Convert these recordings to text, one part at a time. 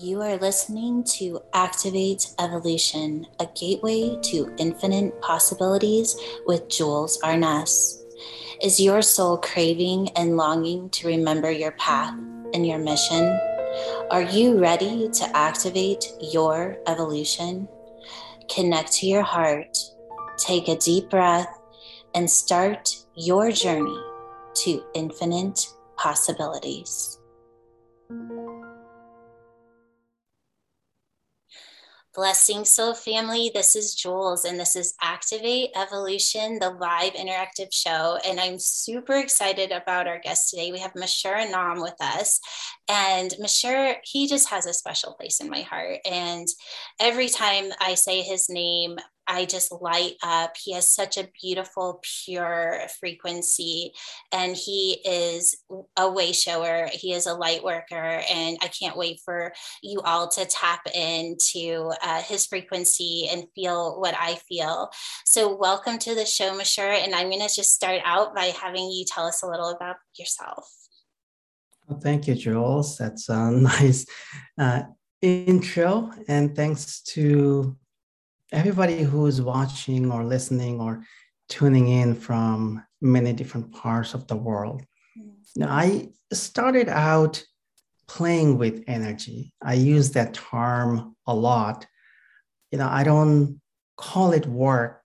You are listening to Activate Evolution, a gateway to infinite possibilities with Jules Arness. Is your soul craving and longing to remember your path and your mission? Are you ready to activate your evolution? Connect to your heart, take a deep breath, and start your journey to infinite possibilities. Blessing Soul family, this is Jules, and this is Activate Evolution, the live interactive show. And I'm super excited about our guest today. We have Mashhur Anam with us. And Mashhur, he just has a special place in my heart. And every time I say his name, I just light up. He has such a beautiful, pure frequency, and he is a way shower. He is a light worker, and I can't wait for you all to tap into uh, his frequency and feel what I feel. So, welcome to the show, Mashhur, and I'm going to just start out by having you tell us a little about yourself. Well, thank you, Jules. That's a nice uh, intro, and thanks to everybody who's watching or listening or tuning in from many different parts of the world. Now, I started out playing with energy. I use that term a lot. You know, I don't call it work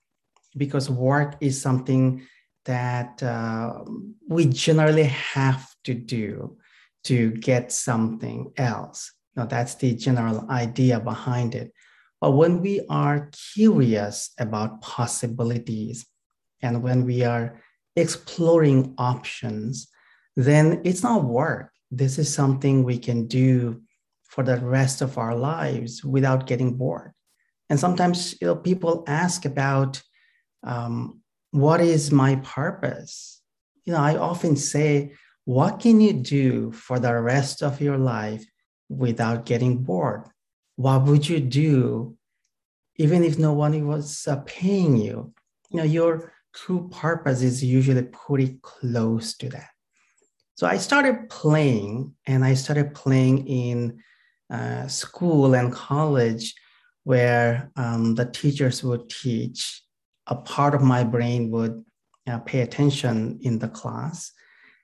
because work is something that uh, we generally have to do to get something else. Now, that's the general idea behind it. But when we are curious about possibilities and when we are exploring options, then it's not work. This is something we can do for the rest of our lives without getting bored. And sometimes you know, people ask about um, what is my purpose? You know, I often say, what can you do for the rest of your life without getting bored? What would you do even if no one was uh, paying you? You know, your true purpose is usually pretty close to that. So I started playing, and I started playing in uh, school and college where um, the teachers would teach. A part of my brain would uh, pay attention in the class.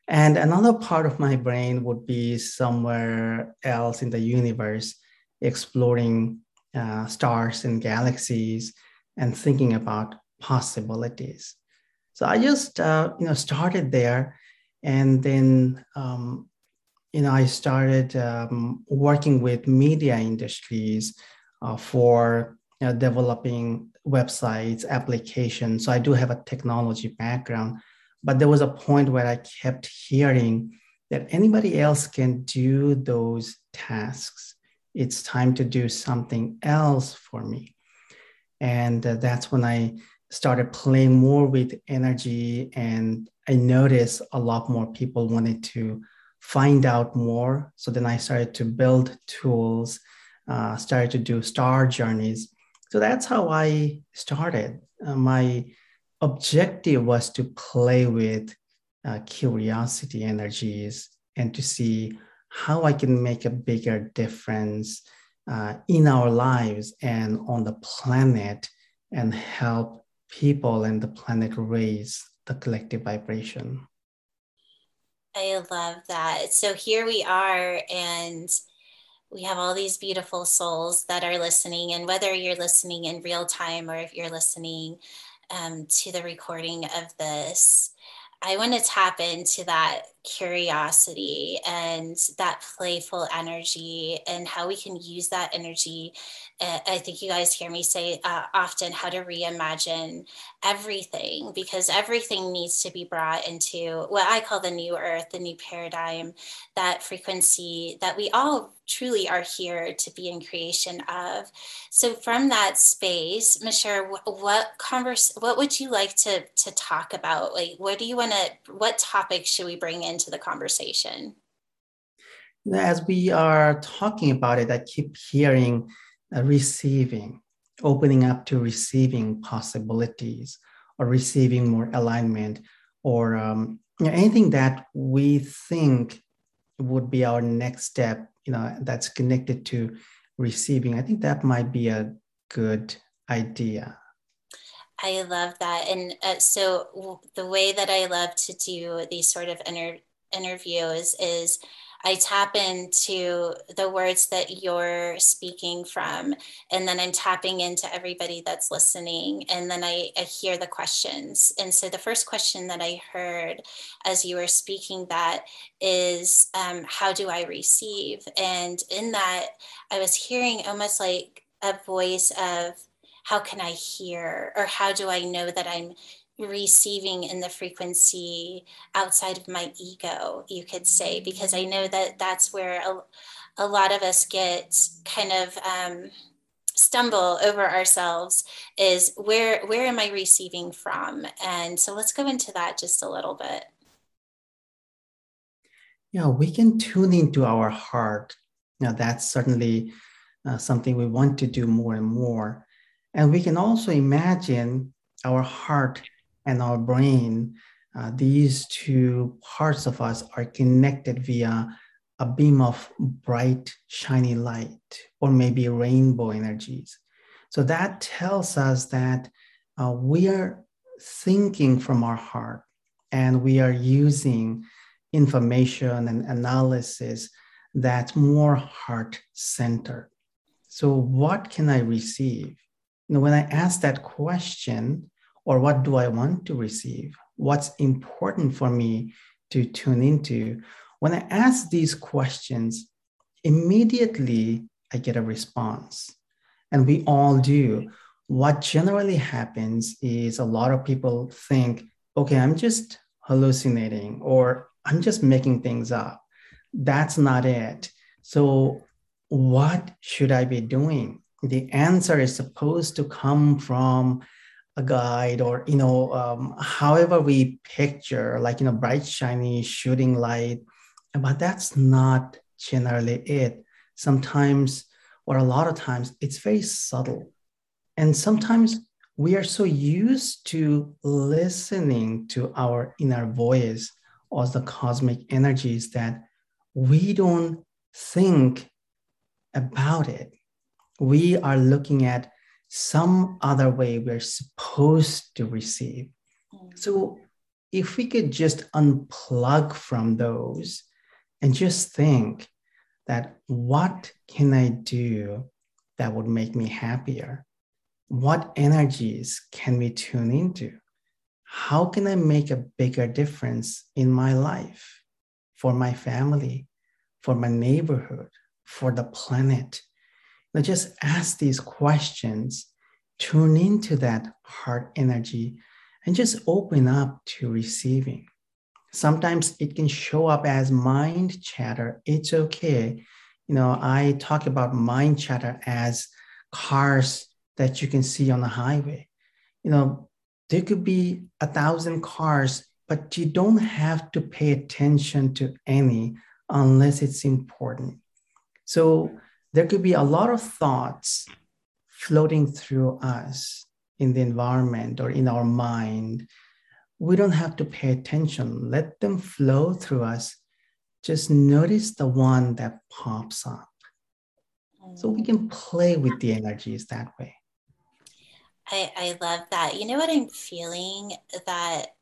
And another part of my brain would be somewhere else in the universe exploring uh, stars and galaxies and thinking about possibilities. So I just uh, you know started there, and then um, you know I started um, working with media industries uh, for you know, developing websites, applications. So I do have a technology background, but there was a point where I kept hearing that anybody else can do those tasks it's time to do something else for me. And uh, that's when I started playing more with energy. And I noticed a lot more people wanted to find out more. So then I started to build tools, uh, started to do star journeys. So that's how I started. Uh, my objective was to play with uh, curiosity energies and to see how I can make a bigger difference uh, in our lives and on the planet and help people and the planet raise the collective vibration. I love that. So here we are, and we have all these beautiful souls that are listening. And whether you're listening in real time or if you're listening um, to the recording of this, I want to tap into that curiosity and that playful energy and how we can use that energy. I think you guys hear me say uh, often how to reimagine everything because everything needs to be brought into what I call the new earth, the new paradigm, that frequency that we all truly are here to be in creation of. So from that space, Mashhur, what converse what would you like to to talk about? Like what do you want to what topic should we bring into the conversation? As we are talking about it, I keep hearing uh, receiving, opening up to receiving possibilities or receiving more alignment or um, you know, anything that we think would be our next step you know that's connected to receiving i think that might be a good idea i love that and uh, so the way that i love to do these sort of inter- interviews is I tap into the words that you're speaking from, and then I'm tapping into everybody that's listening, and then I, I hear the questions. And so the first question that I heard as you were speaking that is, um, How do I receive? And in that, I was hearing almost like a voice of, How can I hear? Or how do I know that I'm receiving in the frequency outside of my ego, you could say, because I know that that's where a, a lot of us get kind of um, stumble over ourselves is where where am I receiving from? And so let's go into that just a little bit. Yeah, we can tune into our heart. Now that's certainly uh, something we want to do more and more. And we can also imagine our heart and our brain, uh, these two parts of us are connected via a beam of bright, shiny light, or maybe rainbow energies. So that tells us that uh, we are thinking from our heart and we are using information and analysis that's more heart centered. So, what can I receive? You know, when I ask that question, or what do I want to receive? What's important for me to tune into? When I ask these questions, immediately I get a response. And we all do. What generally happens is a lot of people think, okay, I'm just hallucinating or I'm just making things up. That's not it. So, what should I be doing? The answer is supposed to come from a guide or you know um, however we picture like you know bright shiny shooting light. But that's not generally it. Sometimes or a lot of times it's very subtle. And sometimes we are so used to listening to our inner voice or the cosmic energies that we don't think about it we are looking at some other way we're supposed to receive. So if we could just unplug from those and just think that what can I do that would make me happier? What energies can we tune into? How can I make a bigger difference in my life, for my family, for my neighborhood, for the planet, now just ask these questions, tune into that heart energy, and just open up to receiving. Sometimes it can show up as mind chatter. It's okay. You know, I talk about mind chatter as cars that you can see on the highway. You know, there could be a thousand cars, but you don't have to pay attention to any unless it's important. So there could be a lot of thoughts floating through us in the environment or in our mind. We don't have to pay attention. Let them flow through us. Just notice the one that pops up. So we can play with the energies that way. I, I love that. You know what I'm feeling? That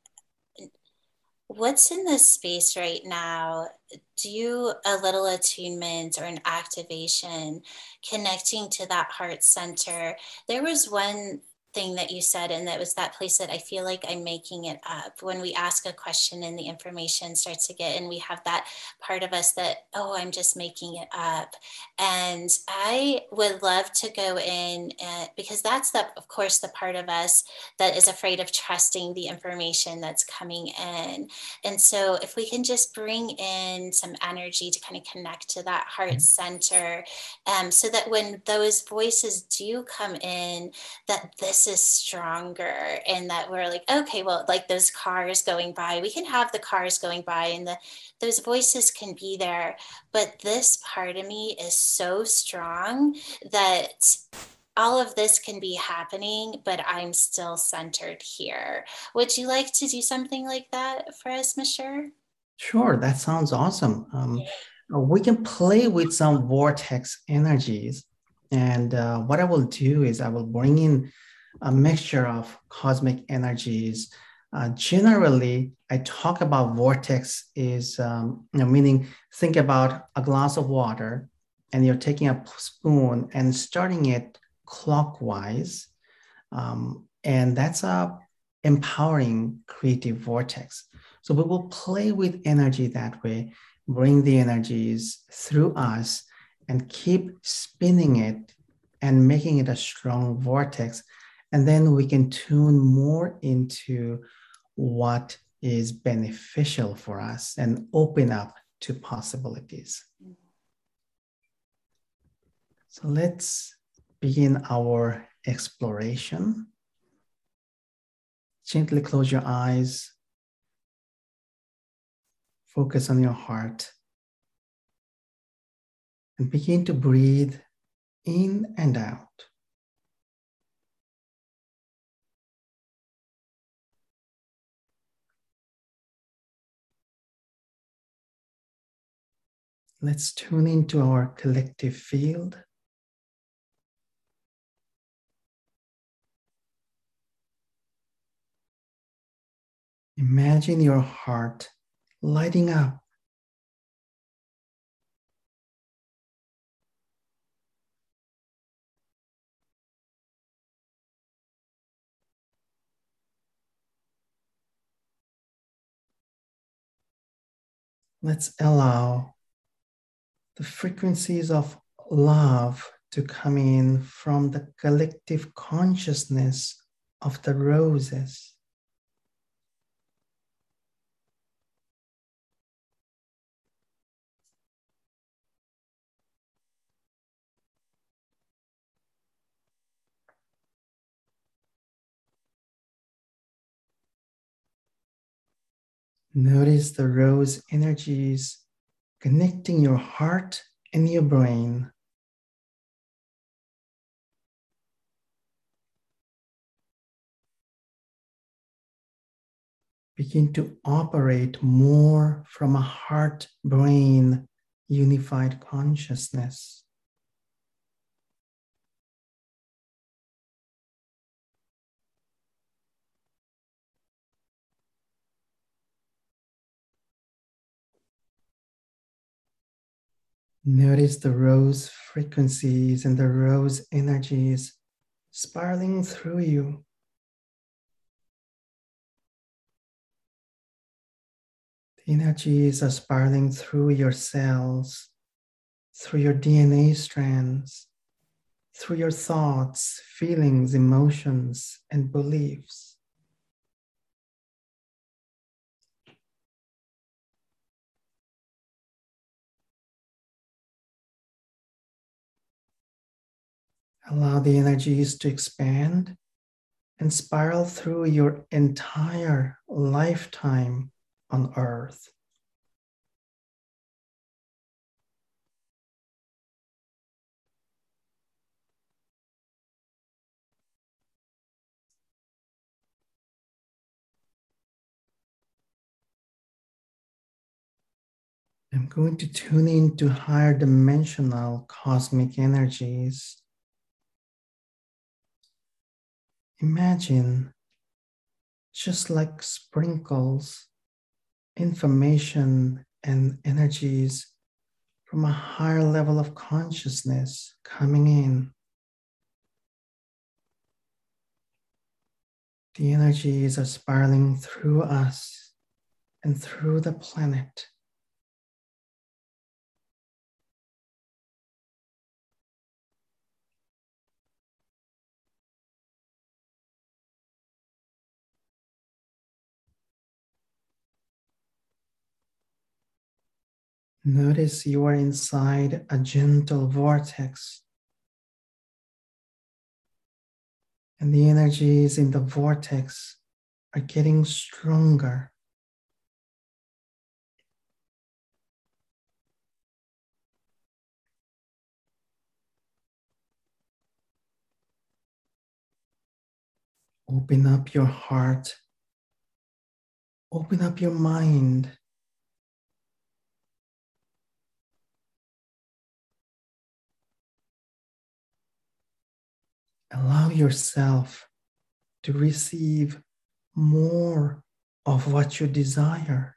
what's in this space right now? Do a little attunement or an activation connecting to that heart center? There was one thing that you said and that was that place that i feel like i'm making it up. When we ask a question and the information starts to get and we have that part of us that oh i'm just making it up. And i would love to go in and, because that's the of course the part of us that is afraid of trusting the information that's coming in. And so if we can just bring in some energy to kind of connect to that heart mm-hmm. center um, so that when those voices do come in that this is stronger and that we're like okay well like those cars going by we can have the cars going by and the those voices can be there but this part of me is so strong that all of this can be happening, but I'm still centered here. Would you like to do something like that for us, Mashhur? Sure, that sounds awesome. Um, uh, we can play with some vortex energies. And uh, what I will do is I will bring in a mixture of cosmic energies. Uh, generally, I talk about vortex is um, you know, meaning think about a glass of water and you're taking a spoon and starting it clockwise. Um, and that's a empowering creative vortex. So we will play with energy that way bring the energies through us and keep spinning it and making it a strong vortex. And then we can tune more into what is beneficial for us and open up to possibilities. So let's begin our exploration. Gently close your eyes Focus on your heart and begin to breathe in and out. Let's tune into our collective field. Imagine your heart lighting up. Let's allow the frequencies of love to come in from the collective consciousness of the roses. Notice the rose energies connecting your heart and your brain. Begin to operate more from a heart brain unified consciousness. Notice the rose frequencies and the rose energies spiraling through you. The energies are spiraling through your cells, through your DNA strands, through your thoughts, feelings, emotions, and beliefs. Allow the energies to expand and spiral through your entire lifetime on earth. I'm going to tune into higher dimensional cosmic energies Imagine just like sprinkles, information and energies from a higher level of consciousness coming in. The energies are spiraling through us and through the planet. Notice you are inside a gentle vortex. And the energies in the vortex are getting stronger. Open up your heart. Open up your mind. Allow yourself to receive more of what you desire.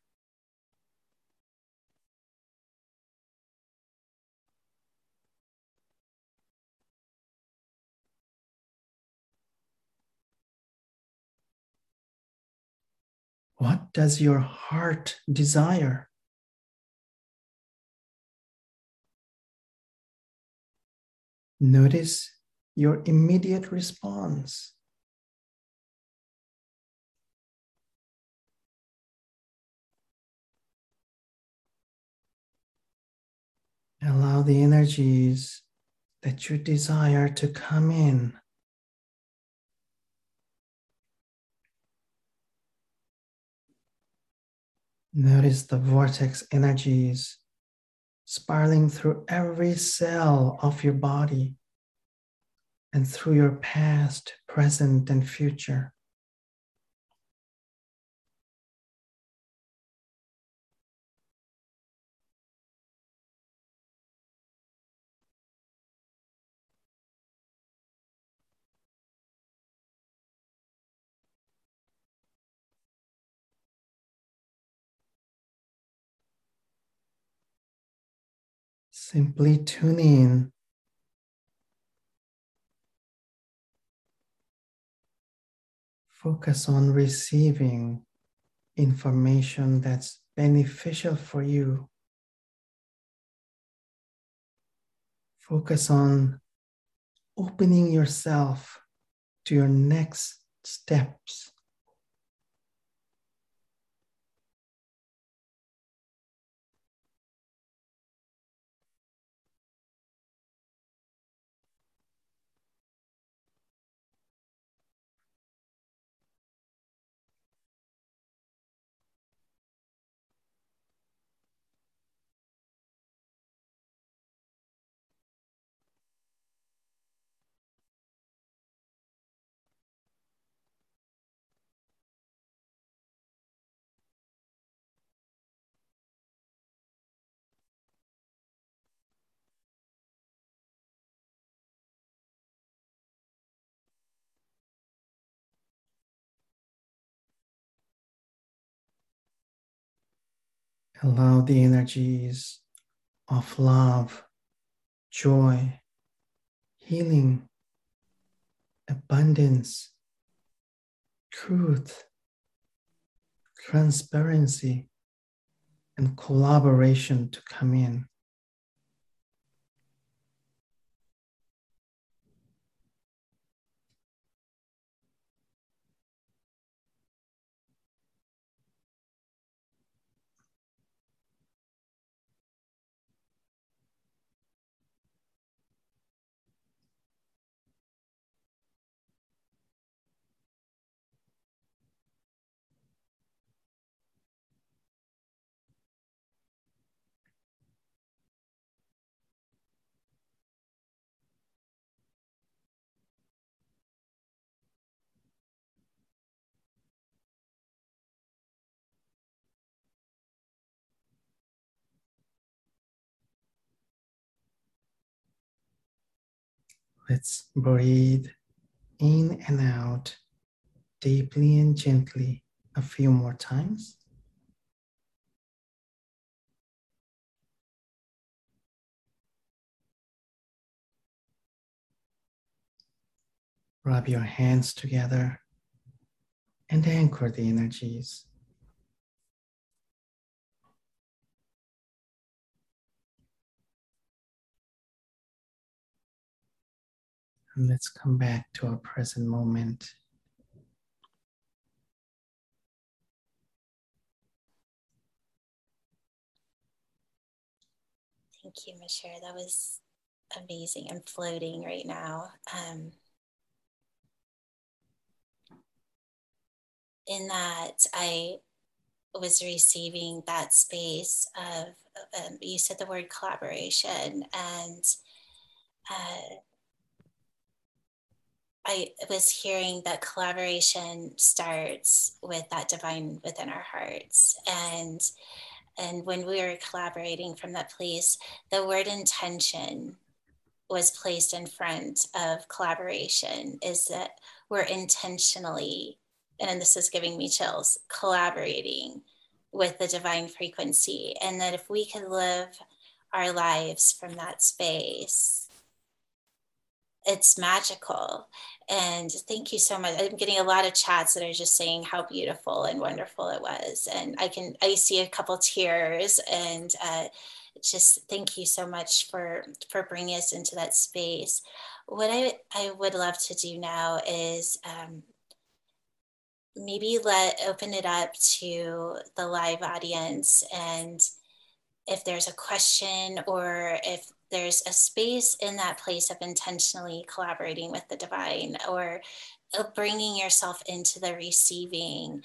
What does your heart desire? Notice your immediate response. Allow the energies that you desire to come in. Notice the vortex energies spiraling through every cell of your body and through your past, present, and future. Simply tune in. Focus on receiving information that's beneficial for you. Focus on opening yourself to your next steps. Allow the energies of love, joy, healing, abundance, truth, transparency, and collaboration to come in. Let's breathe in and out deeply and gently a few more times. Rub your hands together and anchor the energies. And let's come back to our present moment. Thank you, Mashhur. That was amazing. I'm floating right now. Um, in that, I was receiving that space of, um, you said the word collaboration, and uh, I was hearing that collaboration starts with that divine within our hearts. And and when we were collaborating from that place, the word intention was placed in front of collaboration is that we're intentionally, and this is giving me chills, collaborating with the divine frequency. And that if we could live our lives from that space, it's magical. And thank you so much. I'm getting a lot of chats that are just saying how beautiful and wonderful it was. And I can, I see a couple tears and, uh, just thank you so much for for bringing us into that space what i i would love to do now is um, maybe let open it up to the live audience and if there's a question or if there's a space in that place of intentionally collaborating with the divine or bringing yourself into the receiving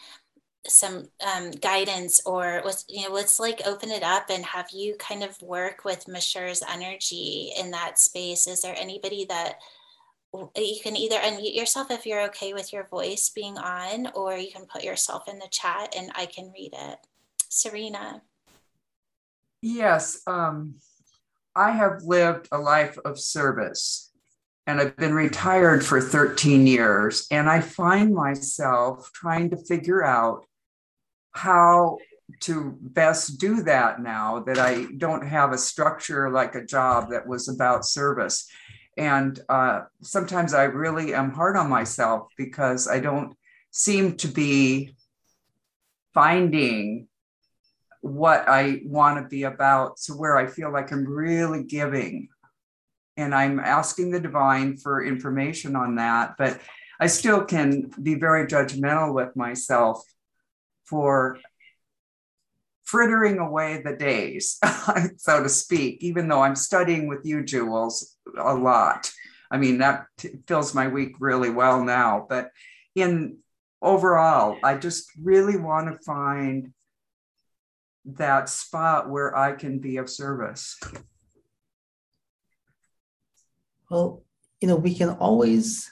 some um, guidance or let's you know let's like open it up and have you kind of work with Mashhur's energy in that space. Is there anybody that you can either unmute yourself if you're okay with your voice being on or you can put yourself in the chat and I can read it. Serena. Yes um, I have lived a life of service and I've been retired for 13 years. And I find myself trying to figure out how to best do that now that I don't have a structure like a job that was about service. And uh, sometimes I really am hard on myself because I don't seem to be finding what I want to be about. to where I feel like I'm really giving. And I'm asking the divine for information on that. But I still can be very judgmental with myself for frittering away the days, so to speak, even though I'm studying with you, Jules, a lot. I mean, that t- fills my week really well now. But in overall, I just really want to find that spot where I can be of service. Well, you know, we can always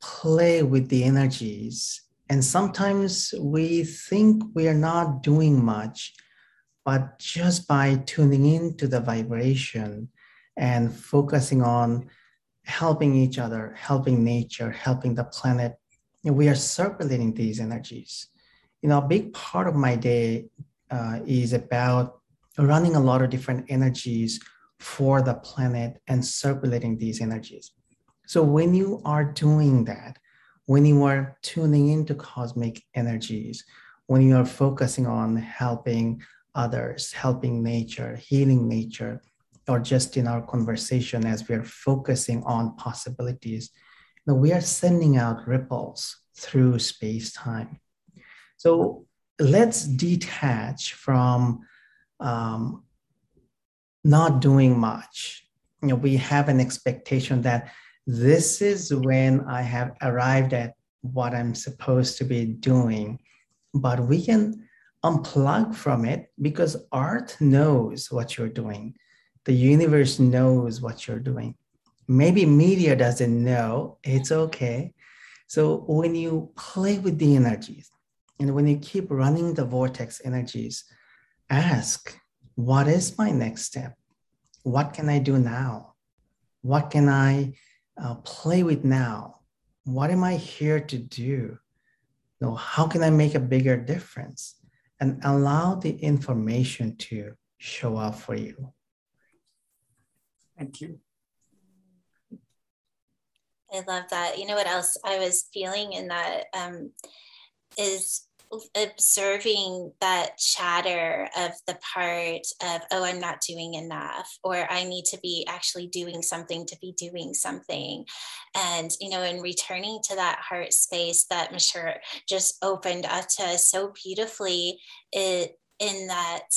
play with the energies and sometimes we think we are not doing much, but just by tuning into the vibration and focusing on helping each other, helping nature, helping the planet, we are circulating these energies. You know, a big part of my day uh, is about running a lot of different energies for the planet and circulating these energies. So when you are doing that, when you are tuning into cosmic energies, when you are focusing on helping others, helping nature, healing nature, or just in our conversation as we are focusing on possibilities, you know, we are sending out ripples through space time. So let's detach from um, not doing much. You know, we have an expectation that this is when I have arrived at what I'm supposed to be doing. But we can unplug from it because art knows what you're doing. The universe knows what you're doing. Maybe media doesn't know, it's okay. So when you play with the energies and when you keep running the vortex energies, ask, what is my next step? What can I do now? What can I uh, play with now. What am I here to do? You know, how can I make a bigger difference? And allow the information to show up for you. Thank you. I love that. You know what else I was feeling in that um, is observing that chatter of the part of oh i'm not doing enough or i need to be actually doing something to be doing something. And you know in returning to that heart space that Mashhur just opened up to us so beautifully it in that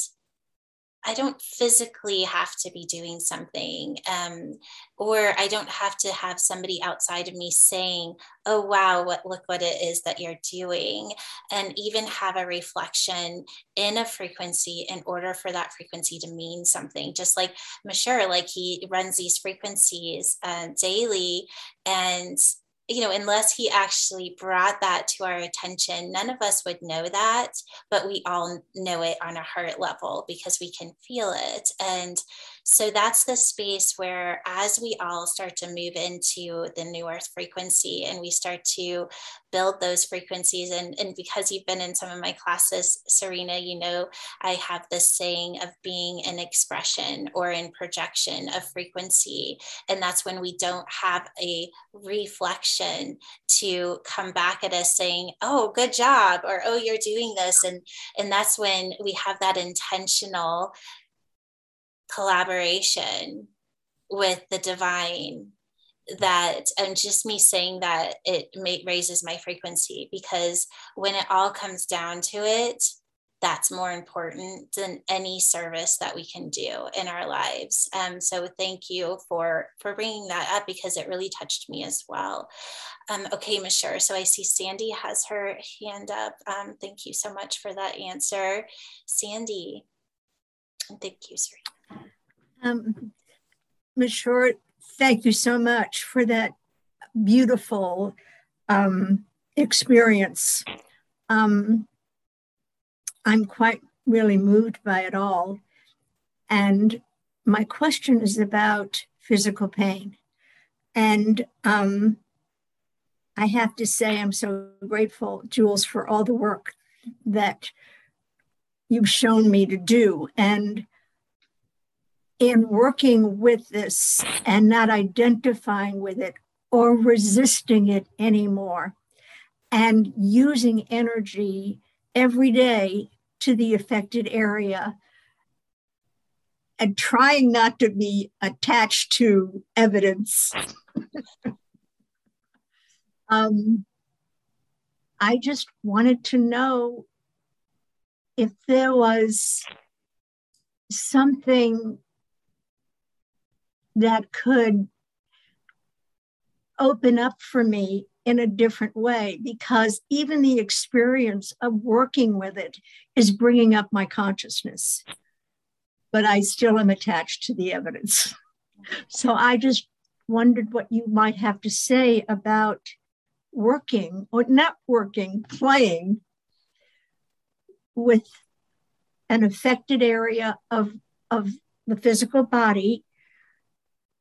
I don't physically have to be doing something, um, or I don't have to have somebody outside of me saying, "Oh wow, what look what it is that you're doing," and even have a reflection in a frequency in order for that frequency to mean something. Just like Mashhur, like he runs these frequencies uh, daily, and you know, unless he actually brought that to our attention, none of us would know that, but we all know it on a heart level because we can feel it. And So that's the space where, as we all start to move into the new earth frequency and we start to build those frequencies, and, and because you've been in some of my classes, Serena, you know, I have this saying of being an expression or in projection of frequency. And that's when we don't have a reflection to come back at us saying, oh, good job, or oh, you're doing this. And, and that's when we have that intentional collaboration with the divine that and just me saying that it may, raises my frequency because when it all comes down to it that's more important than any service that we can do in our lives. Um, so thank you for for bringing that up because it really touched me as well. Um, okay Mashhur, so i see sandy has her hand up. Um, thank you so much for that answer. Sandy thank you Serena. Um, Mashhur, thank you so much for that beautiful um, experience. Um, I'm quite really moved by it all. And my question is about physical pain. And um, I have to say, I'm so grateful, Jules, for all the work that you've shown me to do. And in working with this and not identifying with it or resisting it anymore and using energy every day to the affected area and trying not to be attached to evidence. um, I just wanted to know if there was something that could open up for me in a different way because even the experience of working with it is bringing up my consciousness. But I still am attached to the evidence. So I just wondered what you might have to say about working or not working, playing with an affected area of, of the physical body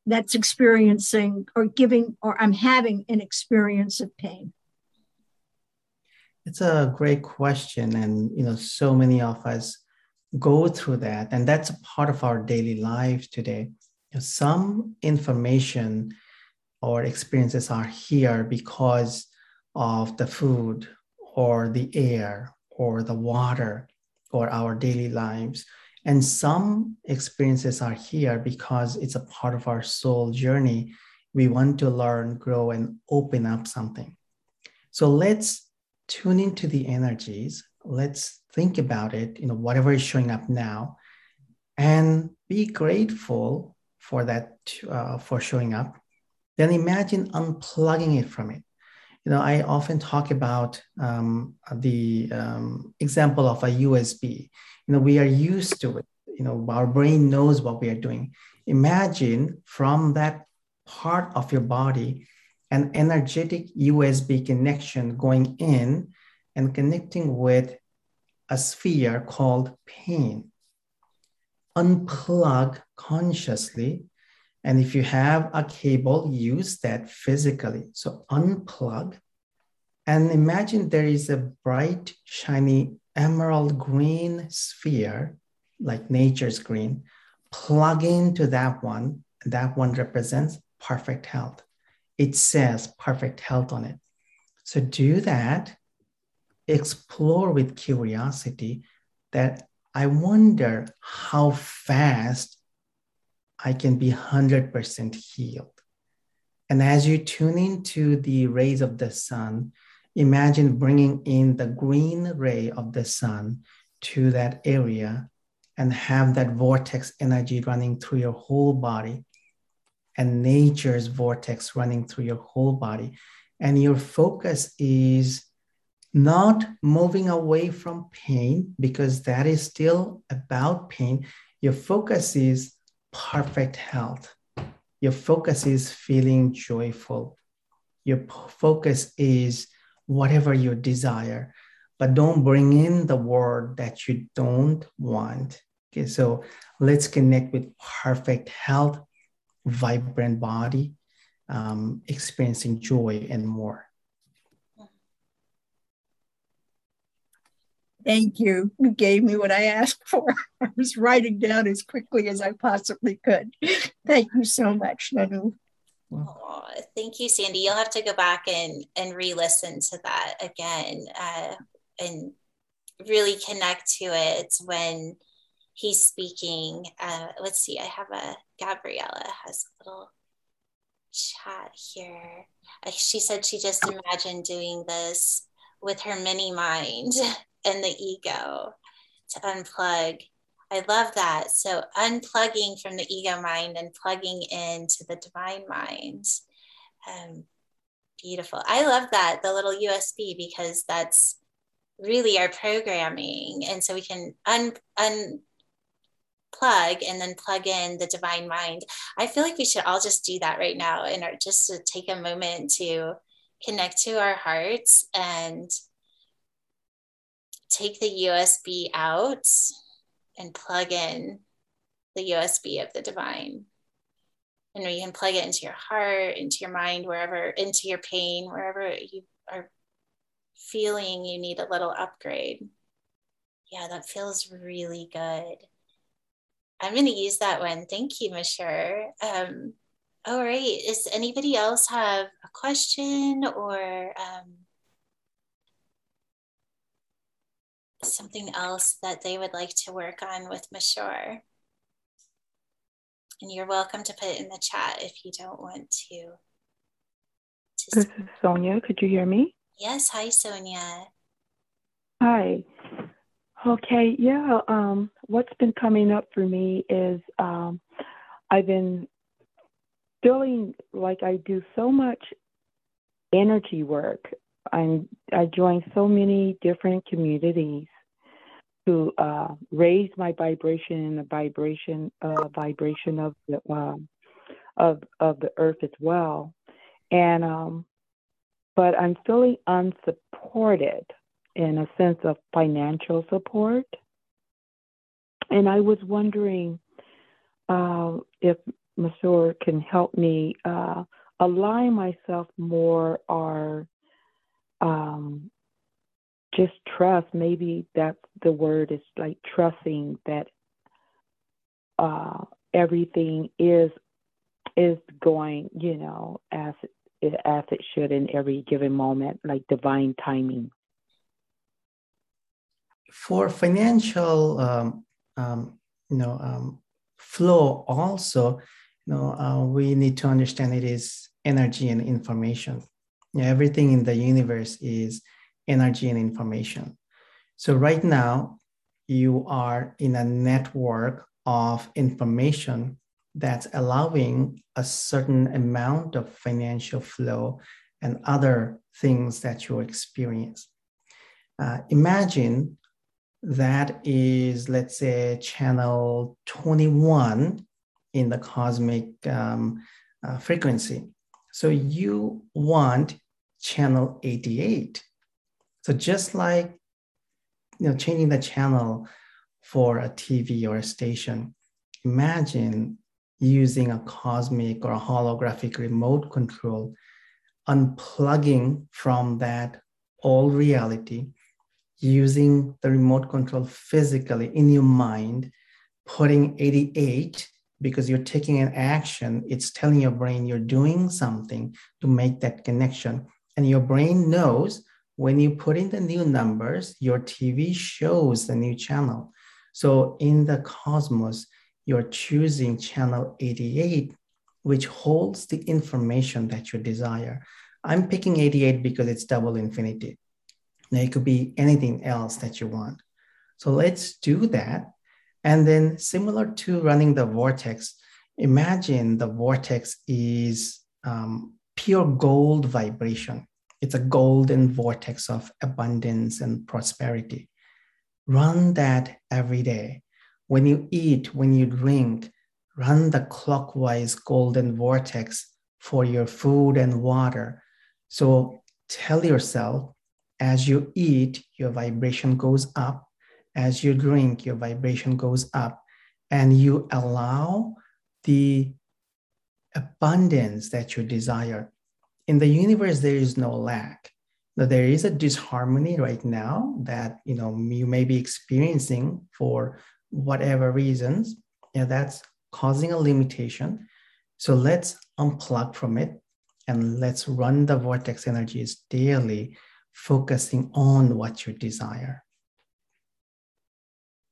that's experiencing or giving or I'm having an experience of pain? It's a great question. And, you know, so many of us go through that. And that's a part of our daily life today. Some information or experiences are here because of the food or the air or the water or our daily lives and some experiences are here because it's a part of our soul journey. We want to learn, grow, and open up something. So let's tune into the energies. Let's think about it, you know, whatever is showing up now, and be grateful for that, uh, for showing up. Then imagine unplugging it from it you know, I often talk about um, the um, example of a USB you know we are used to it. You know our brain knows what we are doing. Imagine from that part of your body an energetic usb connection going in and connecting with a sphere called pain. Unplug consciously and if you have a cable use that physically so unplug and imagine there is a bright shiny emerald green sphere, like nature's green, plug into that one. That one represents perfect health. It says perfect health on it. So do that, explore with curiosity that I wonder how fast I can be 100% healed. And as you tune into the rays of the sun, imagine bringing in the green ray of the sun to that area and have that vortex energy running through your whole body and nature's vortex running through your whole body. And your focus is not moving away from pain because that is still about pain. Your focus is perfect health. Your focus is feeling joyful. Your focus is whatever you desire, but don't bring in the word that you don't want Okay, so let's connect with perfect health, vibrant body, um, experiencing joy, and more. Thank you. You gave me what I asked for. I was writing down as quickly as I possibly could. Thank you so much, Nanu. Oh, thank you, Sandy. You'll have to go back and, and re listen to that again uh, and really connect to it when he's speaking. Uh, let's see, I have a Gabriella has a little chat here. She said she just imagined doing this with her mini mind and the ego to unplug. I love that. So, unplugging from the ego mind and plugging into the divine mind. Um, beautiful. I love that, the little USB, because that's really our programming. And so we can un, un, plug and then plug in the divine mind. I feel like we should all just do that right now and just to take a moment to connect to our hearts and take the USB out and plug in the USB of the divine. And you can plug it into your heart, into your mind, wherever, into your pain, wherever you are feeling you need a little upgrade. Yeah, that feels really good. I'm going to use that one. Thank you, Mashhur. Um, all right. Does anybody else have a question or um, something else that they would like to work on with Mashhur? And you're welcome to put it in the chat if you don't want to. to this is Sonia. Could you hear me? Yes. Hi, Sonia. Hi. Okay, yeah. Um, what's been coming up for me is um, I've been feeling like I do so much energy work. I'm I join so many different communities to uh, raise my vibration and the vibration uh, vibration of the um, of of the earth as well. And um, but I'm feeling unsupported in a sense of financial support. And I was wondering uh, if Mashhur can help me uh, align myself more or um, just trust. Maybe that's the word is like trusting that uh, everything is is going, you know, as it, as it should in every given moment, like divine timing for financial um, um, you know um, flow also you know uh, we need to understand it is energy and information everything in the universe is energy and information so right now you are in a network of information that's allowing a certain amount of financial flow and other things that you experience uh, imagine that is, let's say, channel 21 in the cosmic um, uh, frequency. So you want channel 88. So just like you know, changing the channel for a TV or a station, imagine using a cosmic or a holographic remote control, unplugging from that old reality using the remote control physically in your mind, putting 88 because you're taking an action, it's telling your brain you're doing something to make that connection. And your brain knows when you put in the new numbers, your TV shows the new channel. So in the cosmos, you're choosing channel 88, which holds the information that you desire. I'm picking 88 because it's double infinity. Now, it could be anything else that you want. So let's do that. And then, similar to running the vortex, imagine the vortex is um, pure gold vibration. It's a golden vortex of abundance and prosperity. Run that every day. When you eat, when you drink, run the clockwise golden vortex for your food and water. So tell yourself, as you eat, your vibration goes up. As you drink, your vibration goes up. and you allow the abundance that you desire. In the universe, there is no lack. Now, there is a disharmony right now that you know you may be experiencing for whatever reasons, and that's causing a limitation. So let's unplug from it and let's run the vortex energies daily, focusing on what you desire.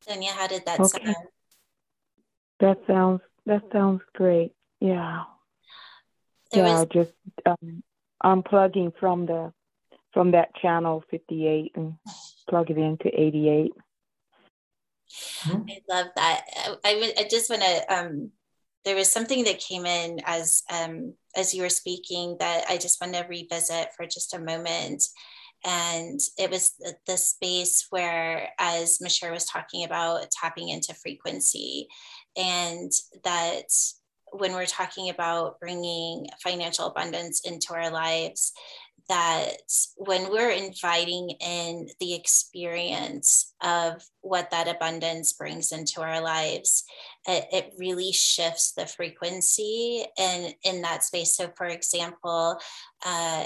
Sonia, how did that okay. sound? That sounds that sounds great. Yeah. There yeah, was... just um, unplugging from the from that channel 58 and plug it into 88. I love that. I, I just want to um, there was something that came in as um, as you were speaking that I just want to revisit for just a moment. And it was the, the space where, as Mashhur was talking about, tapping into frequency, and that when we're talking about bringing financial abundance into our lives, that when we're inviting in the experience of what that abundance brings into our lives, it, it really shifts the frequency and in that space. So, for example, uh,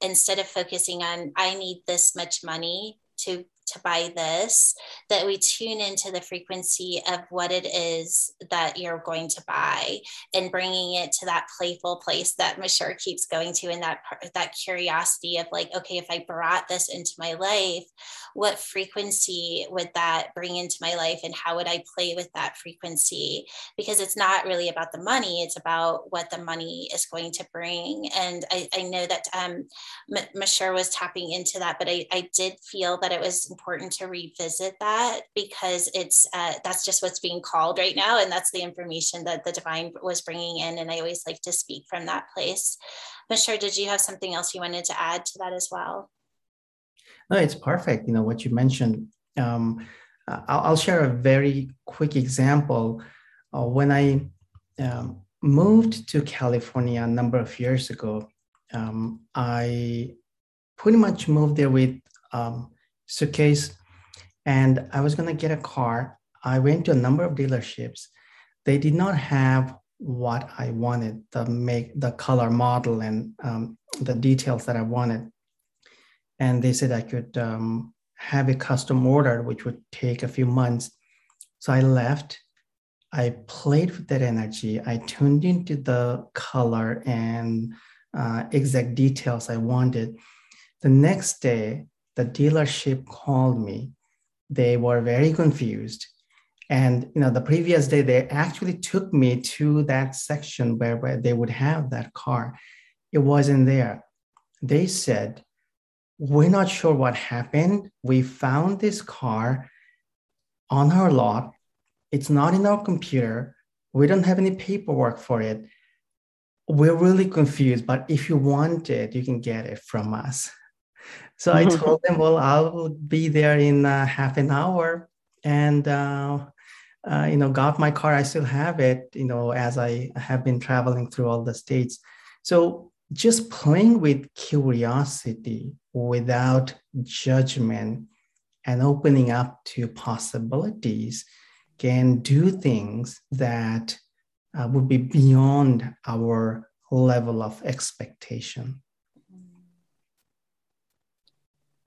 instead of focusing on, I need this much money to to buy this, that we tune into the frequency of what it is that you're going to buy and bringing it to that playful place that Mashhur keeps going to and that that curiosity of like, okay, if I brought this into my life, what frequency would that bring into my life and how would I play with that frequency? Because it's not really about the money, it's about what the money is going to bring. And I, I know that um, M- was tapping into that, but I, I did feel that it was important to revisit that because it's uh, that's just what's being called right now and that's the information that the divine was bringing in and i always like to speak from that place. Mashhur, did you have something else you wanted to add to that as well? No it's perfect you know what you mentioned. Um, I'll, I'll, share a very quick example. Uh, when i um, moved to california a number of years ago um, i pretty much moved there with um, suitcase and I was going to get a car. I went to a number of dealerships. They did not have what I wanted, the make, the color model, and um, the details that I wanted. And they said I could um, have a custom order, which would take a few months. So I left. I played with that energy. I tuned into the color and uh, exact details I wanted. The next day, the dealership called me. They were very confused. And you know, the previous day they actually took me to that section where, where they would have that car. It wasn't there. They said, We're not sure what happened. We found this car on our lot. It's not in our computer. We don't have any paperwork for it. We're really confused, but if you want it, you can get it from us. So I told them, well, I'll be there in uh, half an hour. And, uh, uh, you know, got my car. I still have it, you know, as I have been traveling through all the states. So just playing with curiosity without judgment and opening up to possibilities can do things that uh, would be beyond our level of expectation.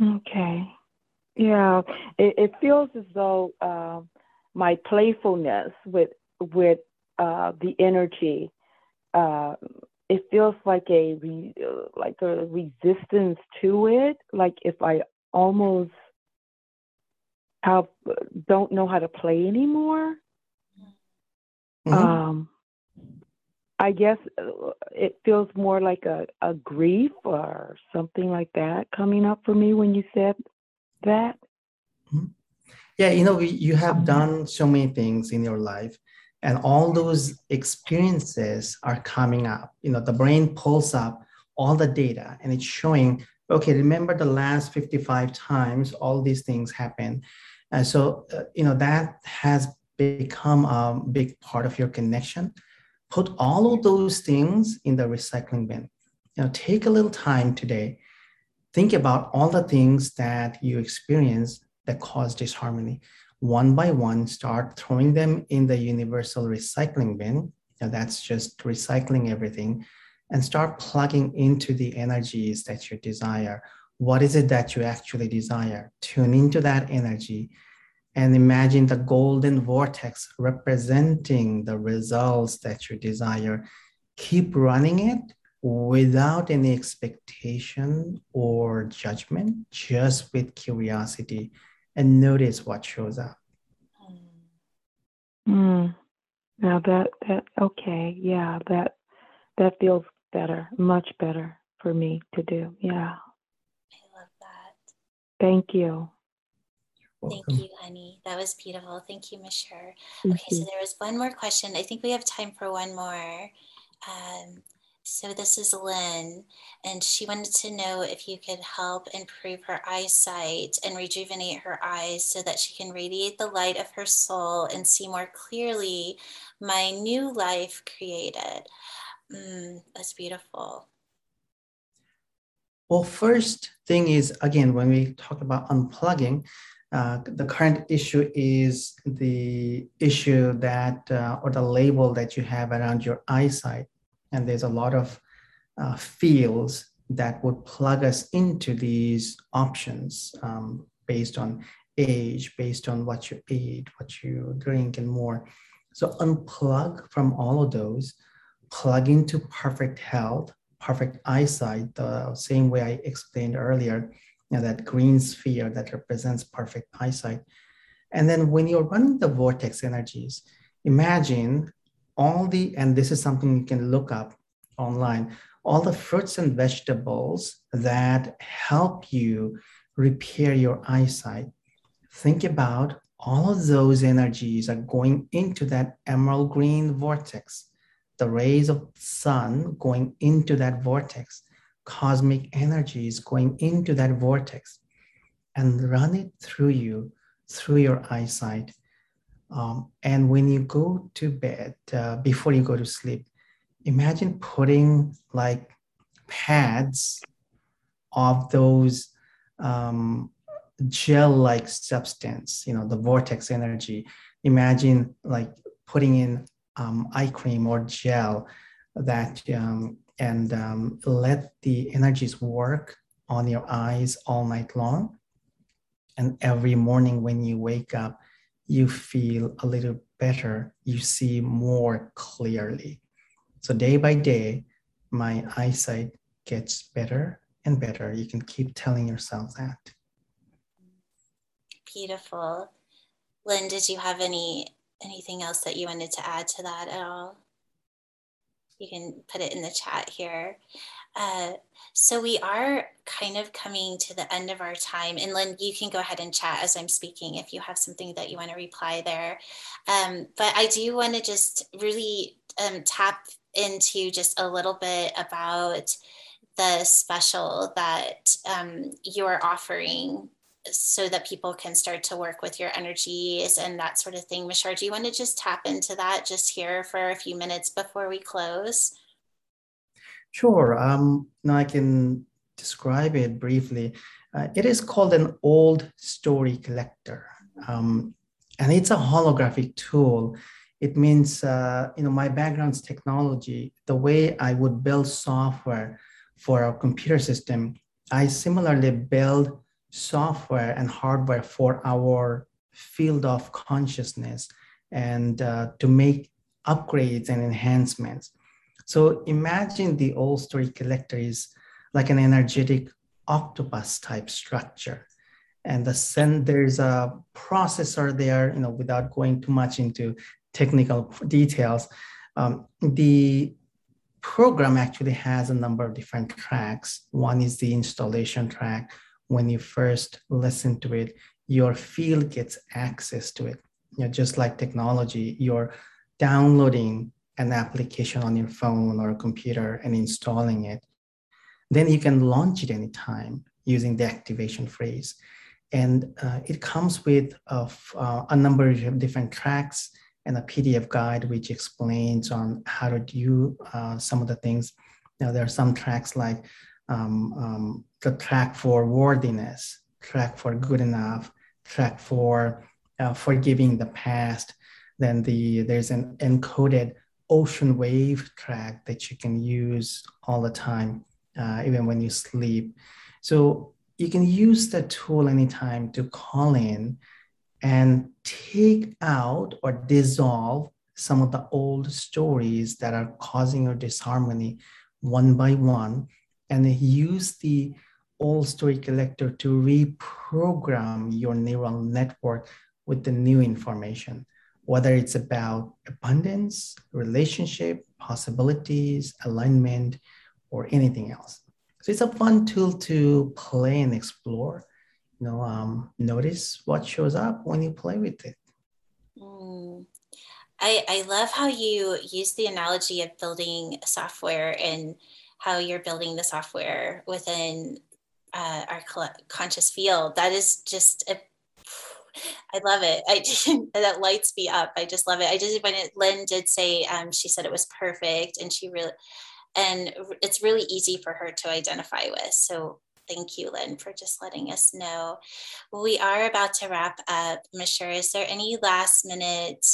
Okay. Yeah, it, it feels as though uh, my playfulness with with uh, the energy, uh, it feels like a re, like a resistance to it. Like if I almost have don't know how to play anymore. Mm-hmm. Um, I guess uh, it feels more like a, a grief or something like that coming up for me when you said that. Mm-hmm. Yeah, you know, you have done so many things in your life, and all those experiences are coming up. You know, the brain pulls up all the data and it's showing, okay, remember the last 55 times all these things happened. And so, uh, you know, that has become a big part of your connection put all of those things in the recycling bin. You know, take a little time today. Think about all the things that you experience that cause disharmony. one by one, start throwing them in the universal recycling bin. Now that's just recycling everything and start plugging into the energies that you desire. What is it that you actually desire? Tune into that energy and imagine the golden vortex representing the results that you desire. Keep running it without any expectation or judgment, just with curiosity, and notice what shows up. Mm. Now that that okay, yeah, that that feels better, much better for me to do. Yeah. I love that. Thank you. Thank you, honey. That was beautiful. Thank you, Miss Okay, so there was one more question. I think we have time for one more. Um, so this is Lynn, and she wanted to know if you could help improve her eyesight and rejuvenate her eyes so that she can radiate the light of her soul and see more clearly my new life created. Mm, that's beautiful. Well, first thing is, again, when we talk about unplugging, uh, the current issue is the issue that, uh, or the label that you have around your eyesight. And there's a lot of uh, fields that would plug us into these options um, based on age, based on what you eat, what you drink, and more. So unplug from all of those, plug into perfect health, perfect eyesight, the same way I explained earlier you know, that green sphere that represents perfect eyesight. And then when you're running the vortex energies, imagine all the, and this is something you can look up online, all the fruits and vegetables that help you repair your eyesight. Think about all of those energies are going into that emerald green vortex, the rays of sun going into that vortex cosmic energies going into that vortex and run it through you, through your eyesight. Um, and when you go to bed, uh, before you go to sleep, imagine putting like pads of those um, gel like substance, you know, the vortex energy. Imagine like putting in um, eye cream or gel that um, and um, let the energies work on your eyes all night long. And every morning when you wake up, you feel a little better, you see more clearly. So, day by day, my eyesight gets better and better. You can keep telling yourself that. Beautiful. Lynn, did you have any anything else that you wanted to add to that at all? You can put it in the chat here. Uh, so we are kind of coming to the end of our time. And Lynn, you can go ahead and chat as I'm speaking if you have something that you want to reply there. Um, but I do want to just really um, tap into just a little bit about the special that um, you're offering so that people can start to work with your energies and that sort of thing. Mashhur, do you want to just tap into that just here for a few minutes before we close? Sure. Um, now I can describe it briefly. Uh, it is called an old story collector. Um, and it's a holographic tool. It means, uh, you know, my background's technology, the way I would build software for a computer system, I similarly build software and hardware for our field of consciousness and uh, to make upgrades and enhancements. So imagine the old story collector is like an energetic octopus type structure. And the send, there's a processor there, you know, without going too much into technical details. Um, the program actually has a number of different tracks. One is the installation track, when you first listen to it, your field gets access to it. You know, just like technology, you're downloading an application on your phone or a computer and installing it. Then you can launch it anytime using the activation phrase. And uh, it comes with a, uh, a number of different tracks and a PDF guide which explains on how to do uh, some of the things. Now there are some tracks like um, um, the track for worthiness, track for good enough, track for uh, forgiving the past. Then the there's an encoded ocean wave track that you can use all the time, uh, even when you sleep. So you can use the tool anytime to call in and take out or dissolve some of the old stories that are causing your disharmony one by one and use the old story collector to reprogram your neural network with the new information, whether it's about abundance, relationship, possibilities, alignment, or anything else. So it's a fun tool to play and explore. You know, um, notice what shows up when you play with it. Mm. I, I love how you use the analogy of building software and how you're building the software within uh, our conscious field. That is just a I love it. I that lights me up. I just love it. I just when it, Lynn did say um, she said it was perfect, and she really and it's really easy for her to identify with. So thank you, Lynn, for just letting us know. We are about to wrap up. Mashhur, is there any last minute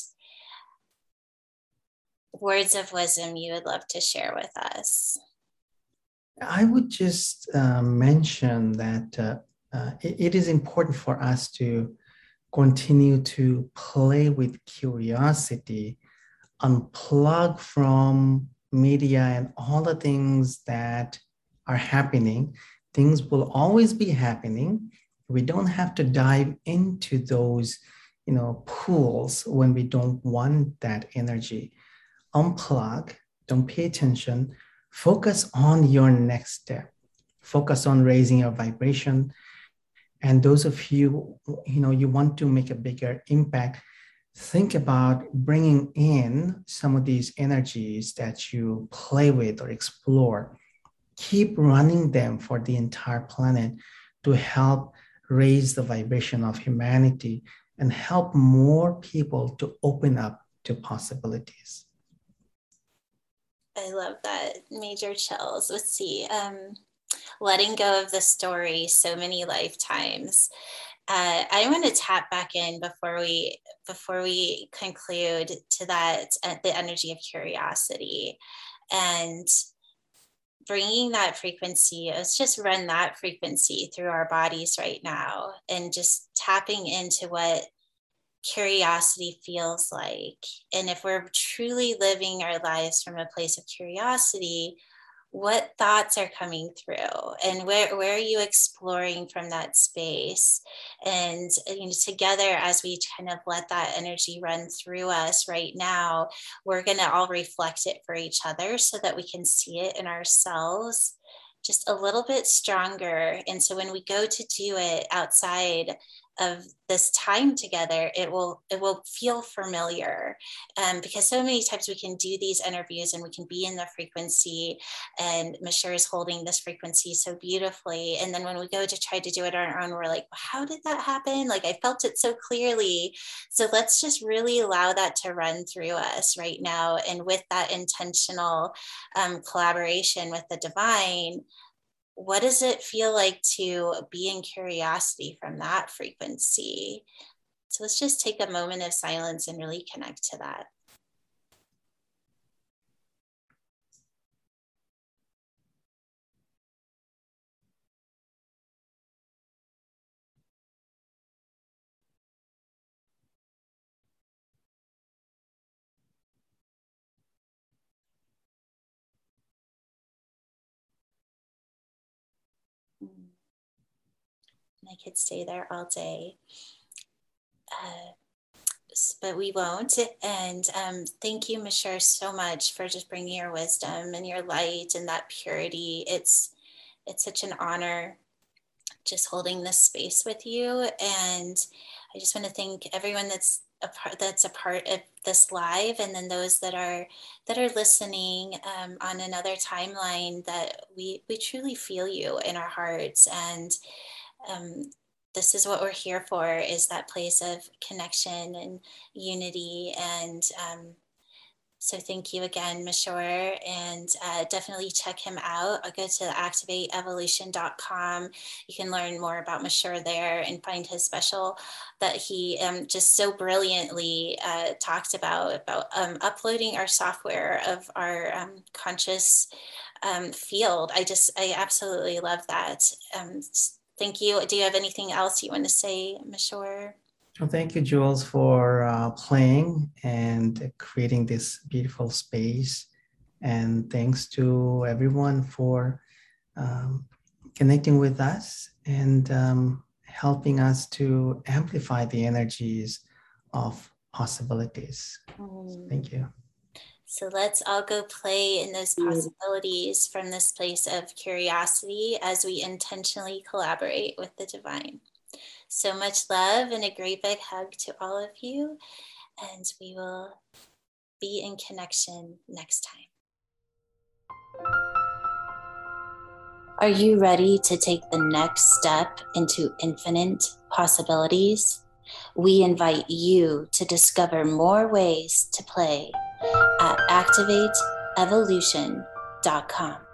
words of wisdom you would love to share with us? I would just uh, mention that uh, uh, it, it is important for us to continue to play with curiosity, unplug from media and all the things that are happening. Things will always be happening. We don't have to dive into those, you know, pools when we don't want that energy. Unplug, don't pay attention, focus on your next step. Focus on raising your vibration. And those of you, you know, you want to make a bigger impact, think about bringing in some of these energies that you play with or explore. Keep running them for the entire planet to help raise the vibration of humanity and help more people to open up to possibilities. I love that. Major chills. Let's see. Um, letting go of the story so many lifetimes uh, I want to tap back in before we before we conclude to that uh, the energy of curiosity and bringing that frequency let's just run that frequency through our bodies right now and just tapping into what curiosity feels like. And if we're truly living our lives from a place of curiosity what thoughts are coming through? And where, where are you exploring from that space? And you know together as we kind of let that energy run through us right now we're going to all reflect it for each other so that we can see it in ourselves just a little bit stronger. And so when we go to do it outside of this time together it will it will feel familiar. Um, because so many times we can do these interviews and we can be in the frequency and Mashhur is holding this frequency so beautifully. And then when we go to try to do it on our own we're like how did that happen? Like I felt it so clearly. So let's just really allow that to run through us right now. And with that intentional um, collaboration with the divine what does it feel like to be in curiosity from that frequency? So let's just take a moment of silence and really connect to that. I could stay there all day. Uh, but we won't. And um, thank you, Mashhur, so much for just bringing your wisdom and your light and that purity. It's it's such an honor just holding this space with you. And I just want to thank everyone that's a part that's a part of this live, and then those that are that are listening um, on another timeline. That we we truly feel you in our hearts and um, this is what we're here for is that place of connection and unity and um, So thank you again, Mashhur, and uh, definitely check him out. I'll go to activateevolution.com. You can learn more about Mashhur there and find his special that he um, just so brilliantly uh, talked about, about um, uploading our software of our um, conscious um, field. I just, I absolutely love that. Thank you. Do you have anything else you want to say, Mashhur? Well, thank you, Jewels, for uh, playing and creating this beautiful space. And thanks to everyone for um, connecting with us and um, helping us to amplify the energies of possibilities. Mm. Thank you. So let's all go play in those mm. possibilities from this place of curiosity as we intentionally collaborate with the divine. So much love and a great big hug to all of you. And we will be in connection next time. Are you ready to take the next step into infinite possibilities? We invite you to discover more ways to play at activateevolution.com.